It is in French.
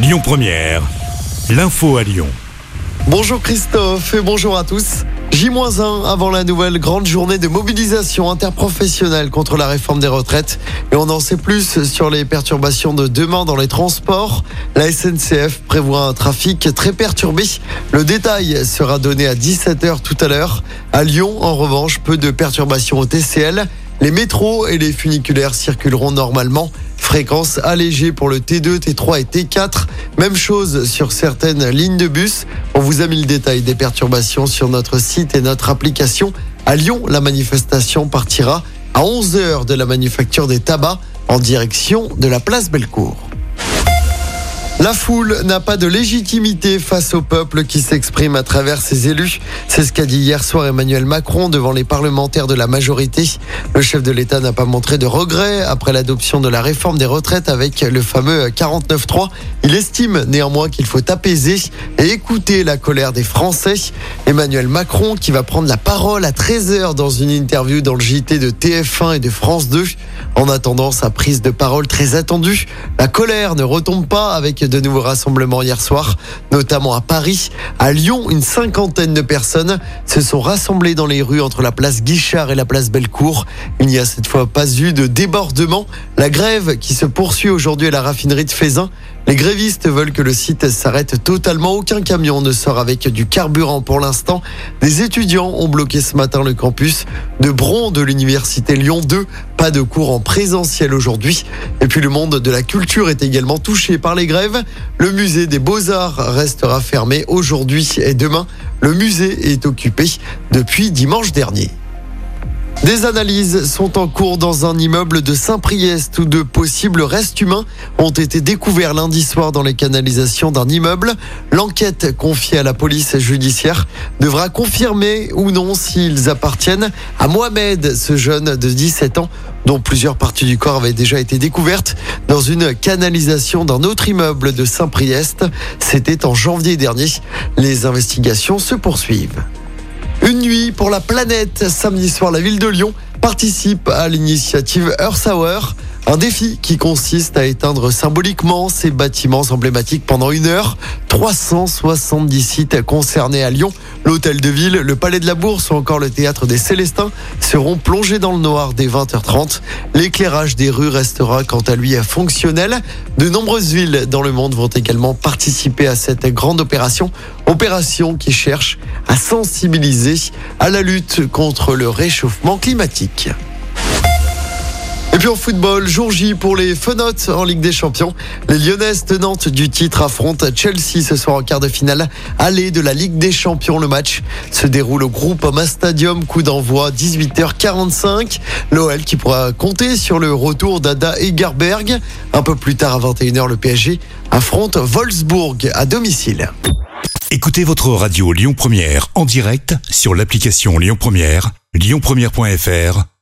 Lyon Première, l'info à Lyon. Bonjour Christophe et bonjour à tous. J-1 avant la nouvelle grande journée de mobilisation interprofessionnelle contre la réforme des retraites. Et on en sait plus sur les perturbations de demain dans les transports. La SNCF prévoit un trafic très perturbé. Le détail sera donné à 17h tout à l'heure. À Lyon, en revanche, peu de perturbations au TCL. Les métros et les funiculaires circuleront normalement. Fréquence allégée pour le T2, T3 et T4. Même chose sur certaines lignes de bus. On vous a mis le détail des perturbations sur notre site et notre application. À Lyon, la manifestation partira à 11h de la manufacture des tabacs en direction de la place Bellecour. La foule n'a pas de légitimité face au peuple qui s'exprime à travers ses élus. C'est ce qu'a dit hier soir Emmanuel Macron devant les parlementaires de la majorité. Le chef de l'État n'a pas montré de regret après l'adoption de la réforme des retraites avec le fameux 49.3. Il estime néanmoins qu'il faut apaiser et écouter la colère des Français. Emmanuel Macron qui va prendre la parole à 13h dans une interview dans le JT de TF1 et de France 2. En attendant sa prise de parole très attendue, la colère ne retombe pas avec de nouveaux rassemblements hier soir, notamment à Paris. À Lyon, une cinquantaine de personnes se sont rassemblées dans les rues entre la place Guichard et la place Bellecour. Il n'y a cette fois pas eu de débordement. La grève qui se poursuit aujourd'hui à la raffinerie de Fézin les grévistes veulent que le site s'arrête totalement. Aucun camion ne sort avec du carburant pour l'instant. Des étudiants ont bloqué ce matin le campus de Bron de l'université Lyon 2. Pas de cours en présentiel aujourd'hui. Et puis le monde de la culture est également touché par les grèves. Le musée des beaux-arts restera fermé aujourd'hui et demain. Le musée est occupé depuis dimanche dernier. Des analyses sont en cours dans un immeuble de Saint-Priest où de possibles restes humains ont été découverts lundi soir dans les canalisations d'un immeuble. L'enquête confiée à la police judiciaire devra confirmer ou non s'ils appartiennent à Mohamed, ce jeune de 17 ans dont plusieurs parties du corps avaient déjà été découvertes dans une canalisation d'un autre immeuble de Saint-Priest. C'était en janvier dernier. Les investigations se poursuivent. Pour la planète. Samedi soir, la ville de Lyon participe à l'initiative Earth Hour. Un défi qui consiste à éteindre symboliquement ces bâtiments emblématiques pendant une heure. 370 sites concernés à Lyon. L'hôtel de ville, le palais de la Bourse ou encore le théâtre des Célestins seront plongés dans le noir dès 20h30. L'éclairage des rues restera quant à lui fonctionnel. De nombreuses villes dans le monde vont également participer à cette grande opération. Opération qui cherche à sensibiliser à la lutte contre le réchauffement climatique. Et football, jour J pour les Fenotes en Ligue des Champions. Les Lyonnaises tenantes du titre affrontent Chelsea ce soir en quart de finale. Aller de la Ligue des Champions, le match se déroule au groupe Groupama Stadium, coup d'envoi 18h45. L'OL qui pourra compter sur le retour d'Ada Egerberg. Un peu plus tard à 21h, le PSG affronte Wolfsburg à domicile. Écoutez votre radio Lyon Première en direct sur l'application Lyon Première, lyonpremière.fr